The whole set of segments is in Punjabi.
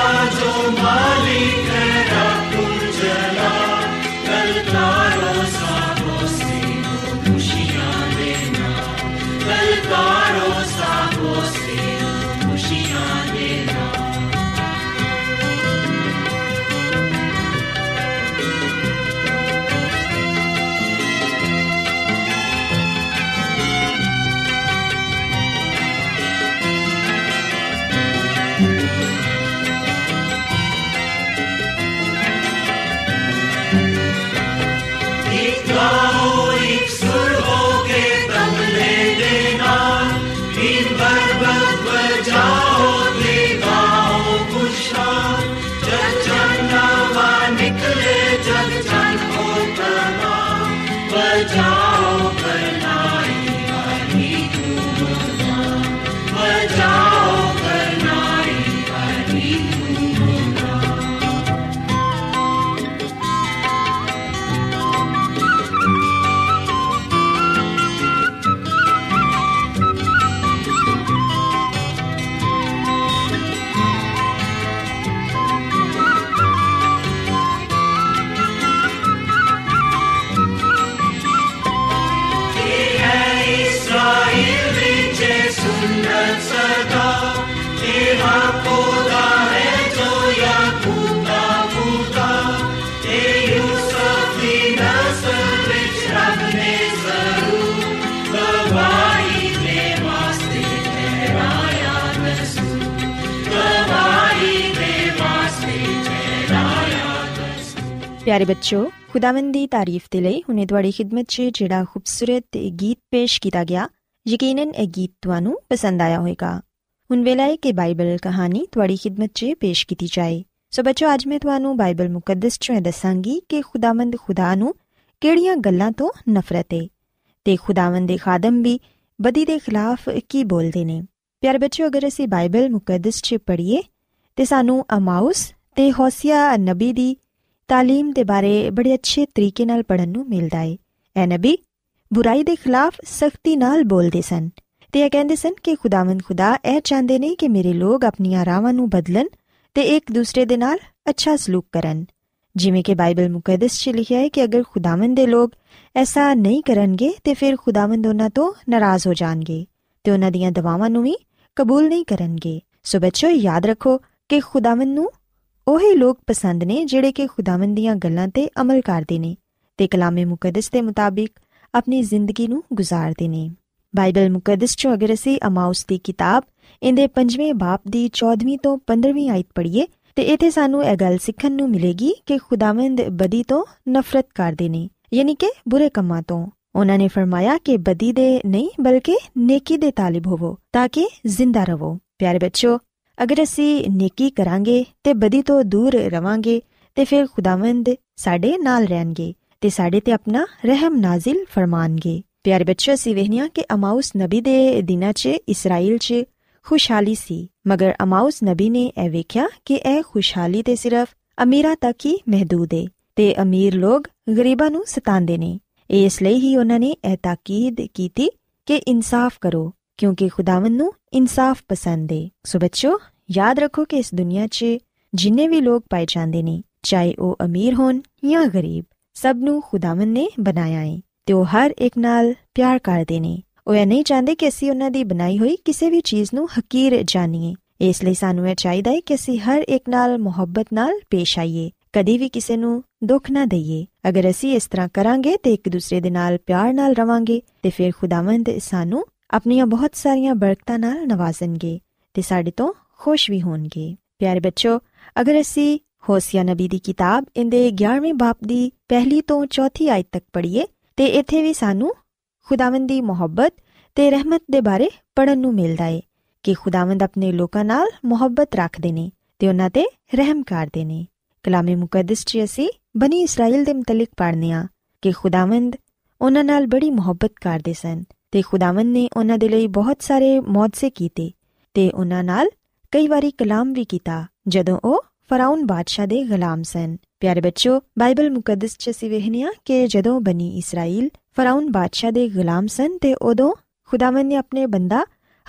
I don't mind. ਪਿਆਰੇ ਬੱਚੋ ਖੁਦਾਵੰਦ ਦੀ ਤਾਰੀਫ ਦੇ ਲਈ ਹੁਨੇ ਤੁਹਾਡੀ ਖidmat 'ਚ ਜਿਹੜਾ ਖੂਬਸੂਰਤ ਗੀਤ ਪੇਸ਼ ਕੀਤਾ ਗਿਆ ਯਕੀਨਨ ਇਹ ਗੀਤ ਤੁਹਾਨੂੰ ਪਸੰਦ ਆਇਆ ਹੋਵੇਗਾ ਹੁਣ ਵੇਲਾ ਹੈ ਕਿ ਬਾਈਬਲ ਕਹਾਣੀ ਤੁਹਾਡੀ ਖidmat 'ਚ ਪੇਸ਼ ਕੀਤੀ ਜਾਏ ਸੋ ਬੱਚੋ ਅੱਜ ਮੈਂ ਤੁਹਾਨੂੰ ਬਾਈਬਲ ਮੁਕੱਦਸ 'ਚੋਂ ਦੱਸਾਂਗੀ ਕਿ ਖੁਦਾਵੰਦ ਖੁਦਾ ਨੂੰ ਕਿਹੜੀਆਂ ਗੱਲਾਂ ਤੋਂ ਨਫ਼ਰਤ ਹੈ ਤੇ ਖੁਦਾਵੰਦ ਦੇ ਖਾਦਮ ਵੀ ਬਦੀ ਦੇ ਖਿਲਾਫ ਕੀ ਬੋਲਦੇ ਨੇ ਪਿਆਰੇ ਬੱਚੋ ਅਗਰ ਅਸੀਂ ਬਾਈਬਲ ਮੁਕੱਦਸ 'ਚ ਪੜ੍ਹੀਏ ਤੇ ਸਾਨੂੰ ਅਮਾਉਸ ਤੇ ਹੋਸੀਆ ਨਬੀ ਦੀ ਤਾਲੀਮ ਦੇ ਬਾਰੇ ਬੜੇ ਅੱਛੇ ਤਰੀਕੇ ਨਾਲ ਪੜਨ ਨੂੰ ਮਿਲਦਾ ਹੈ ਐ ਨਬੀ ਬੁਰਾਈ ਦੇ ਖਿਲਾਫ ਸਖਤੀ ਨਾਲ ਬੋਲਦੇ ਸਨ ਤੇ ਇਹ ਕਹਿੰਦੇ ਸਨ ਕਿ ਖੁਦਾਵੰਦ ਖੁਦਾ ਇਹ ਚਾਹੁੰਦੇ ਨੇ ਕਿ ਮੇਰੇ ਲੋਕ ਆਪਣੀਆਂ ਰਾਵਾਂ ਨੂੰ ਬਦਲਣ ਤੇ ਇੱਕ ਦੂਸਰੇ ਦੇ ਨਾਲ ਅੱਛਾ ਸਲੂਕ ਕਰਨ ਜਿਵੇਂ ਕਿ ਬਾਈਬਲ ਮੁਕੱਦਸ 'ਚ ਲਿਖਿਆ ਹੈ ਕਿ ਅਗਰ ਖੁਦਾਵੰਦ ਦੇ ਲੋਕ ਐਸਾ ਨਹੀਂ ਕਰਨਗੇ ਤੇ ਫਿਰ ਖੁਦਾਵੰਦ ਉਹਨਾਂ ਤੋਂ ਨਾਰਾਜ਼ ਹੋ ਜਾਣਗੇ ਤੇ ਉਹਨਾਂ ਦੀਆਂ ਦਵਾਵਾਂ ਨੂੰ ਵੀ ਕਬੂਲ ਨਹੀਂ ਕਰਨਗੇ ਸੋ ਬੱਚੋ ਯਾਦ ਰੱਖੋ ਕਿ ਖੁਦਾਵੰਦ ਨੂੰ ਉਹੀ ਲੋਕ ਪਸੰਦ ਨੇ ਜਿਹੜੇ ਕਿ ਖੁਦਾਵੰਦ ਦੀਆਂ ਗੱਲਾਂ ਤੇ ਅਮਲ ਕਰਦੇ ਨੇ ਤੇ ਕਲਾਮੇ ਮੁਕੱਦਸ ਦੇ ਮੁਤਾਬਿਕ ਆਪਣੀ ਜ਼ਿੰਦਗੀ ਨੂੰ ਗੁਜ਼ਾਰਦੇ ਨੇ। ਬਾਈਬਲ ਮੁਕੱਦਸ ਚੋਂ ਅਗਰ ਅਸੀਂ ਅਮਾਉਸ ਦੀ ਕਿਤਾਬ ਇਹਦੇ 5ਵੇਂ ਬਾਪ ਦੀ 14ਵੀਂ ਤੋਂ 15ਵੀਂ ਆਇਤ ਪੜ੍ਹੀਏ ਤੇ ਇਥੇ ਸਾਨੂੰ ਇਹ ਗੱਲ ਸਿੱਖਣ ਨੂੰ ਮਿਲੇਗੀ ਕਿ ਖੁਦਾਵੰਦ ਬਦੀ ਤੋਂ ਨਫ਼ਰਤ ਕਰਦੇ ਨੇ, ਯਾਨੀ ਕਿ ਬੁਰੇ ਕੰਮਾਂ ਤੋਂ। ਉਹਨਾਂ ਨੇ ਫਰਮਾਇਆ ਕਿ ਬਦੀ ਦੇ ਨਹੀਂ ਬਲਕਿ ਨੇਕੀ ਦੇ ਤਾਲਿਬ ਹੋਵੋ ਤਾਂ ਕਿ ਜ਼ਿੰਦਾ ਰਹੋ। ਪਿਆਰੇ ਬੱਚੋ ਅਗਰ ਅਸੀਂ ਨੇਕੀ ਕਰਾਂਗੇ ਤੇ ਬਦੀ ਤੋਂ ਦੂਰ ਰਵਾਂਗੇ, ਤੇ ਫਿਰ ਖੁਦਾਵੰਦ ਸਾਡੇ ਨਾਲ ਰਹਿਣਗੇ ਤੇ ਸਾਡੇ ਤੇ ਆਪਣਾ ਰਹਿਮ ਨਾਜ਼ਿਲ ਫਰਮਾਨਗੇ। ਪਿਆਰੇ ਬੱਚੋ ਅਸੀਂ ਵੇਖਨੀਆ ਕਿ ਅਮਾਉਸ ਨਬੀ ਦੇ ਦਿਨਾਂ 'ਚ, ਇਸਰਾਇਲ 'ਚ ਖੁਸ਼ਹਾਲੀ ਸੀ। ਮਗਰ ਅਮਾਉਸ ਨਬੀ ਨੇ ਇਹ ਵੇਖਿਆ ਕਿ ਇਹ ਖੁਸ਼ਹਾਲੀ ਤੇ ਸਿਰਫ ਅਮੀਰਾਂ ਤੱਕ ਹੀ ਮਹਦੂਦ ਹੈ ਤੇ ਅਮੀਰ ਲੋਕ ਗਰੀਬਾਂ ਨੂੰ ਸਤਾਉਂਦੇ ਨੇ। ਇਸ ਲਈ ਹੀ ਉਹਨਾਂ ਨੇ ਇਹ ਤਾਕੀਦ ਕੀਤੀ ਕਿ ਇਨਸਾਫ ਕਰੋ। ਕਿਉਂਕਿ ਖੁਦਾਵੰਦ ਨੂੰ ਇਨਸਾਫ ਪਸੰਦ ਹੈ ਸੋ ਬੱਚੋ ਯਾਦ ਰੱਖੋ ਕਿ ਇਸ ਦੁਨੀਆ 'ਚ ਜਿੰਨੇ ਵੀ ਲੋਕ ਪਾਏ ਜਾਂਦੇ ਨੇ, ਚਾਹੇ ਉਹ ਅਮੀਰ ਹੋਣ ਜਾਂ ਗਰੀਬ, ਸਭ ਨੂੰ ਖੁਦਾਵੰਦ ਨੇ ਬਣਾਇਆ ਹੈ ਤੇ ਉਹ ਹਰ ਇੱਕ ਨਾਲ ਪਿਆਰ ਕਰਦੇ ਨੇ। ਉਹ ਇਹ ਨਹੀਂ ਚਾਹੁੰਦੇ ਕਿ ਅਸੀਂ ਉਹਨਾਂ ਦੀ ਬਣਾਈ ਹੋਈ ਕਿਸੇ ਵੀ ਚੀਜ਼ ਨੂੰ ਹਕੀਰ ਜਾਣੀਏ ਇਸ ਲਈ ਸਾਨੂੰ ਇਹ ਚਾਹੀਦਾ ਹੈ ਕਿ ਅਸੀਂ ਹਰ ਇੱਕ ਨਾਲ ਮੁਹੱਬਤ ਨਾਲ ਪੇਸ਼ ਆਈਏ, ਕਦੀ ਵੀ ਕਿਸੇ ਨੂੰ ਦੁੱਖ ਨਾ ਦਈਏ। ਅਗਰ ਅਸੀਂ ਇਸ ਤਰ੍ਹਾਂ ਕਰਾਂਗੇ ਤੇ ਇੱਕ ਦੂਸਰੇ ਦੇ ਨਾਲ ਪਿਆਰ ਨਾਲ ਰਵਾਂਗੇ, ਤੇ ਫਿਰ ਖੁਦਾਵੰਦ ਸਾਨੂੰ ਆਪਣੀਆਂ ਬਹੁਤ ਸਾਰੀਆਂ ਬਰਕਤਾਂ ਨਾਲ ਨਵਾਜ਼ਣਗੇ ਤੇ ਸਾਡੇ ਤੋਂ ਖੁਸ਼ ਵੀ ਹੋਣਗੇ। ਪਿਆਰੇ ਬੱਚੋ, ਅਗਰ ਅਸੀਂ ਹੋਸੀਆ ਨਬੀ ਦੀ ਕਿਤਾਬ ਇਹਦੇ 11ਵੇਂ ਬਾਪ ਦੀ ਪਹਿਲੀ ਤੋਂ ਚੌਥੀ ਆਇਤ ਤੱਕ ਪੜ੍ਹੀਏ, ਤੇ ਇੱਥੇ ਵੀ ਸਾਨੂੰ ਖੁਦਾਵੰਦ ਦੀ ਮੁਹੱਬਤ ਤੇ ਰਹਿਮਤ ਦੇ ਬਾਰੇ ਪੜਨ ਨੂੰ ਮਿਲਦਾ ਹੈ ਕਿ ਖੁਦਾਵੰਦ ਆਪਣੇ ਲੋਕਾਂ ਨਾਲ ਮੁਹੱਬਤ ਰੱਖਦੇ ਨੇ ਤੇ ਉਹਨਾਂ ਤੇ ਰਹਿਮ ਕਰਦੇ ਨੇ। ਕਲਾਮੇ ਮੁਕੱਦਸ 'ਚ ਅਸੀਂ ਬਨੀ ਇਸਰਾਇਲ ਦੇ ਮਤਲਕ ਪੜ੍ਹਨੇ ਆ ਕਿ ਖੁਦਾਵੰਦ ਉਹਨਾਂ ਨਾਲ ਬੜੀ ਮੁਹੱਬਤ ਕਰਦੇ ਸਨ ਤੇ ਖੁਦਾਵੰਦ ਨੇ ਉਹਨਾਂ ਦੇ ਲਈ ਬਹੁਤ ਸਾਰੇ ਮੌਜਜ਼ੇ ਕੀਤੇ ਤੇ ਉਹਨਾਂ ਨਾਲ ਕਈ ਵਾਰੀ ਕਲਾਮ ਵੀ ਕੀਤਾ ਜਦੋਂ ਉਹ ਫਰਾਉਨ ਬਾਦਸ਼ਾਹ ਦੇ ਗੁਲਾਮ ਸਨ ਪਿਆਰੇ ਬੱਚੋ ਬਾਈਬਲ ਮੁਕੱਦਸ 'ਚ ਅਸੀਂ ਵੇਖਨੀਆ ਕਿ ਜਦੋਂ ਬਨੀ ਇਸਰਾਇਲ ਫਰਾਉਨ ਬਾਦਸ਼ਾਹ ਦੇ ਗੁਲਾਮ ਸਨ ਤੇ ਉਦੋਂ ਖੁਦਾਵੰਦ ਨੇ ਆਪਣੇ ਬੰਦਾ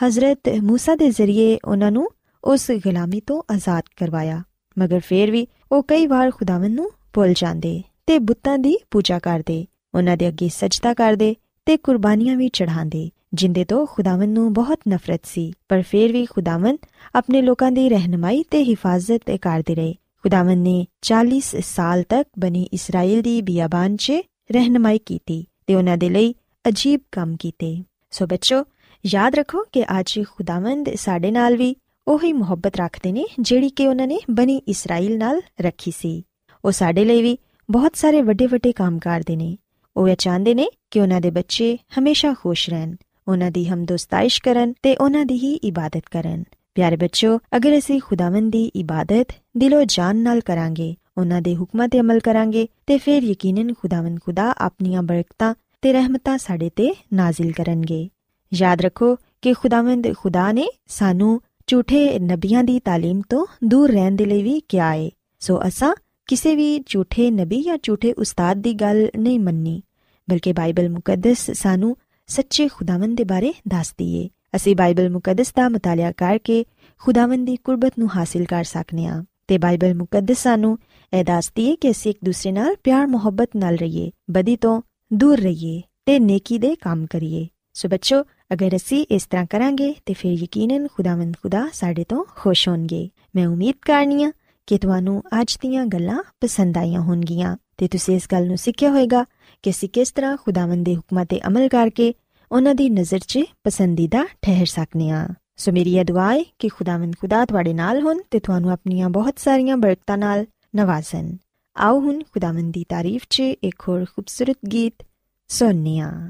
ਹਜ਼ਰਤ موسی ਦੇ ਜ਼ਰੀਏ ਉਹਨਾਂ ਨੂੰ ਉਸ ਗੁਲਾਮੀ ਤੋਂ ਆਜ਼ਾਦ ਕਰਵਾਇਆ ਮਗਰ ਫੇਰ ਵੀ ਉਹ ਕਈ ਵਾਰ ਖੁਦਾਵੰਦ ਨੂੰ ਭੁੱਲ ਜਾਂਦੇ ਤੇ ਬੁੱਤਾਂ ਦੀ ਪੂਜਾ ਕਰਦੇ ਉਹਨਾਂ ਦੇ ਅੱਗੇ ਸਜਦਾ ਕਰਦੇ ਤੇ ਕੁਰਬਾਨੀਆਂ ਵੀ ਚੜਾਉਂਦੇ ਜਿੰਦੇ ਤੋਂ ਖੁਦਾਵੰਦ ਨੂੰ ਬਹੁਤ ਨਫ਼ਰਤ ਸੀ। ਪਰ ਫਿਰ ਵੀ ਖੁਦਾਵੰਦ ਆਪਣੇ ਲੋਕਾਂ ਦੀ ਰਹਿਨਮਾਈ ਤੇ ਹਿਫਾਜ਼ਤ ਕਰਦੇ ਰਹੇ। ਖੁਦਾਵੰਦ ਨੇ 40 ਸਾਲ ਤੱਕ ਬਣੀ ਇਸਰਾਇਲ ਦੀ ਬਿਆਬਾਨ 'ਚ ਰਹਿਨਮਾਈ ਕੀਤੀ ਤੇ ਉਹਨਾਂ ਦੇ ਲਈ ਅਜੀਬ ਕੰਮ ਕੀਤੇ। ਸੋ ਬੱਚੋ, ਯਾਦ ਰੱਖੋ ਕਿ ਅੱਜ ਖੁਦਾਵੰਦ ਸਾਡੇ ਨਾਲ ਵੀ ਉਹੀ ਮੁਹੱਬਤ ਰੱਖਦੇ ਨੇ ਜਿਹੜੀ ਕਿ ਉਹਨਾਂ ਨੇ ਬਣੀ ਇਸਰਾਇਲ ਨਾਲ ਰੱਖੀ ਸੀ। ਉਹ ਸਾਡੇ ਲਈ ਵੀ ਬਹੁਤ ਸਾਰੇ ਵੱਡੇ ਵੱਡੇ ਕੰਮ ਕਰਦੇ ਨੇ। ਉਹ ਇਹ ਚਾਹੁੰਦੇ ਨੇ ਕਿ ਉਹਨਾਂ ਦੇ ਬੱਚੇ ਹਮੇਸ਼ਾ ਖੁਸ਼ ਰਹਿਣ ਉਹਨਾਂ ਦੀ ਹਮਦੋਸਤਾਇਸ਼ ਕਰਨ ਤੇ ਉਹਨਾਂ ਦੀ ਹੀ ਇਬਾਦਤ ਕਰਨ ਪਿਆਰੇ ਬੱਚੋ ਅਗਰ ਅਸੀਂ ਖੁਦਾਵੰਦ ਦੀ ਇਬਾਦਤ ਦਿਲੋਂ ਜਾਨ ਨਾਲ ਕਰਾਂਗੇ ਉਹਨਾਂ ਦੇ ਹੁਕਮਾਂ ਤੇ ਅਮਲ ਕਰਾਂਗੇ ਤੇ ਫਿਰ ਯਕੀਨਨ ਖੁਦਾਵੰਦ ਖੁਦਾ ਆਪਣੀਆਂ ਬਰਕਤਾਂ ਤੇ ਰਹਿਮਤਾਂ ਸਾਡੇ ਤੇ ਨਾਜ਼ਿਲ ਕਰਨਗੇ ਯਾਦ ਰੱਖੋ ਕਿ ਖੁਦਾਵੰਦ ਖੁਦਾ ਨੇ ਸਾਨੂੰ ਝੂਠੇ ਨਬੀਆਂ ਦੀ تعلیم ਤੋਂ ਦੂਰ ਰਹਿਣ ਦੇ ਲਈ ਵੀ ਕਿਹਾ ਹੈ ਸੋ ਅਸਾਂ ਕਿਸੇ ਵੀ ਝੂਠੇ ਨਬੀ ਜਾਂ ਝੂਠੇ ਉਸਤਾਦ ਦੀ ਗੱਲ ਨਹੀਂ ਮੰਨਣੀ ਬਲਕਿ ਬਾਈਬਲ ਮੁਕੱਦਸ ਸਾਨੂੰ ਸੱਚੇ ਖੁਦਾਵੰਦ ਦੇ ਬਾਰੇ ਦੱਸਦੀ ਏ ਅਸੀਂ ਬਾਈਬਲ ਮੁਕੱਦਸ ਦਾ ਮਤਾਲਿਆ ਕਰਕੇ ਖੁਦਾਵੰਦ ਦੀ ਕੁਰਬਤ ਨੂੰ ਹਾਸਿਲ ਕਰ ਸਕਨੇ ਆ ਤੇ ਬਾਈਬਲ ਮੁਕੱਦਸ ਸਾਨੂੰ ਇਹ ਦੱਸਦੀ ਏ ਕਿ ਅਸੀਂ ਇੱਕ ਦੂਸਰੇ ਨਾਲ ਪਿਆਰ, ਮੁਹੱਬਤ ਨਾਲ ਰਹੀਏ, ਬਦੀ ਤੋਂ ਦੂਰ ਰਹੀਏ ਤੇ ਨੇਕੀ ਦੇ ਕੰਮ ਕਰੀਏ। ਸੋ ਬੱਚੋ, ਅਗਰ ਅਸੀਂ ਇਸ ਤਰ੍ਹਾਂ ਕਰਾਂਗੇ ਤੇ ਫਿਰ ਯਕੀਨਨ ਖੁਦਾਵੰਦ ਖੁਦਾ ਸਾਡੇ ਤੋਂ ਖੁਸ਼ ਹੋਣਗੇ। ਮੈਂ ਉਮੀਦ ਕਰਨੀਆ ਕਿ ਤੁਹਾਨੂੰ ਅੱਜ ਦੀਆਂ ਗੱਲਾਂ ਪਸੰਦ ਆਈਆਂ ਹੋਣਗੀਆਂ। ਤੇ ਤੁਸੀਂ ਇਸ ਗੱਲ ਨੂੰ ਸਿੱਖਿਆ ਹੋਵੇਗਾ ਕਿ ਅਸੀਂ ਕਿਸ ਤਰ੍ਹਾਂ ਖੁਦਾਵੰਦ ਦੇ ਹੁਕਮਾਂ ਤੇ ਅਮਲ ਕਰਕੇ ਉਹਨਾਂ ਦੀ ਨਜ਼ਰ 'ਚ ਪਸੰਦੀਦਾ ਠਹਿਰ ਸਕਨੇ ਆ। ਸੋ ਮੇਰੀ ਇਹ ਦੁਆ ਹੈ ਕਿ ਖੁਦਾਵੰਦ ਖੁਦਾ ਤੁਹਾਡੇ ਨਾਲ ਹੋਣ ਤੇ ਤੁਹਾਨੂੰ ਆਪਣੀਆਂ ਬਹੁਤ ਸਾਰੀਆਂ ਬਰਕਤਾਂ ਨਾਲ ਨਵਾਜ਼ਨ। ਆਓ ਹੁਣ ਖੁਦਾਵੰਦ ਦੀ ਤਾਰੀਫ 'ਚ ਇੱਕ ਹੋਰ ਖੂਬਸੂਰਤ ਗੀਤ ਸੁਣਨੇ ਆ।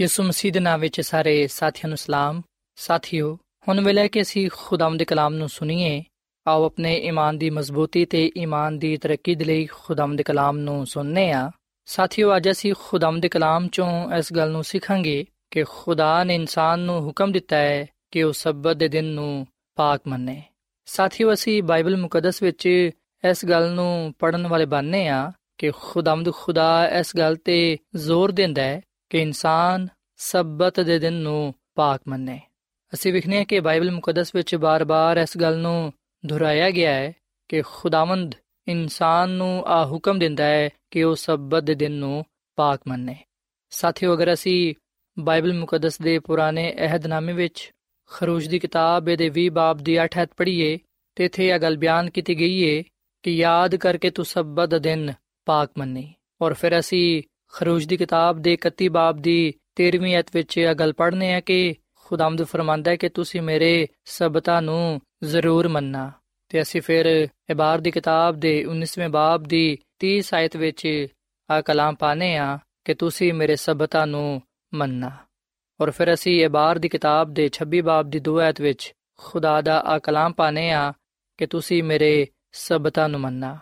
ਯਿਸੂ ਮਸੀਹ ਦੇ ਨਾਮ ਵਿੱਚ ਸਾਰੇ ਸਾਥੀਆਂ ਨੂੰ ਸਲਾਮ। ਸਾਥੀਓ, ਹੁਣ ਵੇਲੇ ਕਿ ਅਸੀਂ ਖੁਦਾਮ ਦੇ ਕਲਾਮ ਨੂੰ ਸੁਣੀਏ, ਆਓ ਆਪਣੇ ਈਮਾਨ ਦੀ ਮਜ਼ਬੂਤੀ ਤੇ ਈਮਾਨ ਦੀ ਤਰੱਕੀ ਦੇ ਲਈ ਖੁਦਾਮ ਦੇ ਕਲਾਮ ਨੂੰ ਸੁਣਨੇ ਆ। ਸਾਥੀਓ, ਅੱਜ ਅਸੀਂ ਖੁਦਾਮ ਦੇ ਕਲਾਮ ਚੋਂ ਇਸ ਗੱਲ ਨੂੰ ਸਿੱਖਾਂਗੇ ਕਿ ਖੁਦਾ ਨੇ ਇਨਸਾਨ ਨੂੰ ਹੁਕਮ ਦਿੱਤਾ ਹੈ ਕਿ ਉਹ ਸਬਤ ਦੇ ਦਿਨ ਨੂੰ ਪਾਕ ਮੰਨੇ। ਸਾਥੀਓ, ਅਸੀਂ ਬਾਈਬਲ ਮੁਕੱਦਸ ਵਿੱਚ ਇਸ ਗੱਲ ਨੂੰ ਪੜਨ ਵਾਲੇ ਬਣਨੇ ਆ ਕਿ ਖੁਦਾਮਦ ਖੁਦਾ ਇਸ ਗੱਲ ਤੇ ਜ਼ੋਰ ਦਿੰਦਾ ਹੈ ਕਿ ਇਨਸਾਨ ਸਬਤ ਦੇ ਦਿਨ ਨੂੰ ਪਾਕ ਮੰਨੇ। ਅਸੀਂ ਵਿਖਨੇ ਆ ਕਿ ਬਾਈਬਲ ਮੁਕੱਦਸ ਵਿੱਚ ਬਾਰ-ਬਾਰ ਇਸ ਗੱਲ ਨੂੰ ਦੁਹਰਾਇਆ ਗਿਆ ਹੈ ਕਿ ਖੁਦਾਵੰਦ ਇਨਸਾਨ ਨੂੰ ਆ ਹੁਕਮ ਦਿੰਦਾ ਹੈ ਕਿ ਉਹ ਸਬਤ ਦੇ ਦਿਨ ਨੂੰ ਪਾਕ ਮੰਨੇ। ਸਾਥੀਓ, ਅਗਰ ਅਸੀਂ ਬਾਈਬਲ ਮੁਕੱਦਸ ਦੇ ਪੁਰਾਣੇ ਅਹਿਦਨਾਮੇ ਵਿੱਚ ਖਰੂਜ ਦੀ ਕਿਤਾਬ ਦੇ 20 ਬਾਬ ਦੀ 8 ਹੱਥ ਪੜ੍ਹੀਏ, ਤੇ ਇਥੇ ਇਹ ਗੱਲ ਬਿਆਨ ਕੀਤੀ ਗਈ ਹੈ ਕਿ ਯਾਦ ਕਰਕੇ ਤੂੰ ਸਬਤ ਦਾ ਦਿਨ ਪਾਕ ਮੰਨੀ। ਔਰ ਫਿਰ ਅਸੀਂ ਖਰੂਜ ਦੀ ਕਿਤਾਬ ਦੇ 31 ਬਾਬ ਦੀ 13ਵੀਂ ਅਧ ਵਿੱਚ ਇਹ ਗੱਲ ਪੜ੍ਹਨੇ ਆ ਕਿ ਖੁਦਾਮਦ ਫਰਮਾਂਦਾ ਹੈ ਕਿ ਤੁਸੀਂ ਮੇਰੇ ਸਬਤਾਂ ਨੂੰ ਜ਼ਰੂਰ ਮੰਨਣਾ। ਤੇ ਅਸੀਂ ਫਿਰ ਇਬਾਰ ਦੀ ਕਿਤਾਬ ਦੇ 19ਵੇਂ ਬਾਬ ਦੀ 30 ਆਇਤ ਵਿੱਚ ਆ ਕਲਾਮ ਪਾਣੇ ਆ ਕਿ ਤੁਸੀਂ ਮੇਰੇ ਸਬਤਾਂ ਨੂੰ ਮੰਨਣਾ। ਔਰ ਫਿਰ ਅਸੀਂ ਇਬਾਰ ਦੀ ਕਿਤਾਬ ਦੇ 26 ਬਾਬ ਦੀ 2 ਆਇਤ ਵਿੱਚ ਖੁਦਾ ਦਾ ਆ ਕਲਾਮ ਪਾਣੇ ਆ ਕਿ ਤੁਸੀਂ ਮੇਰੇ ਸਬਤਾਂ ਨੂੰ ਮੰਨਣਾ।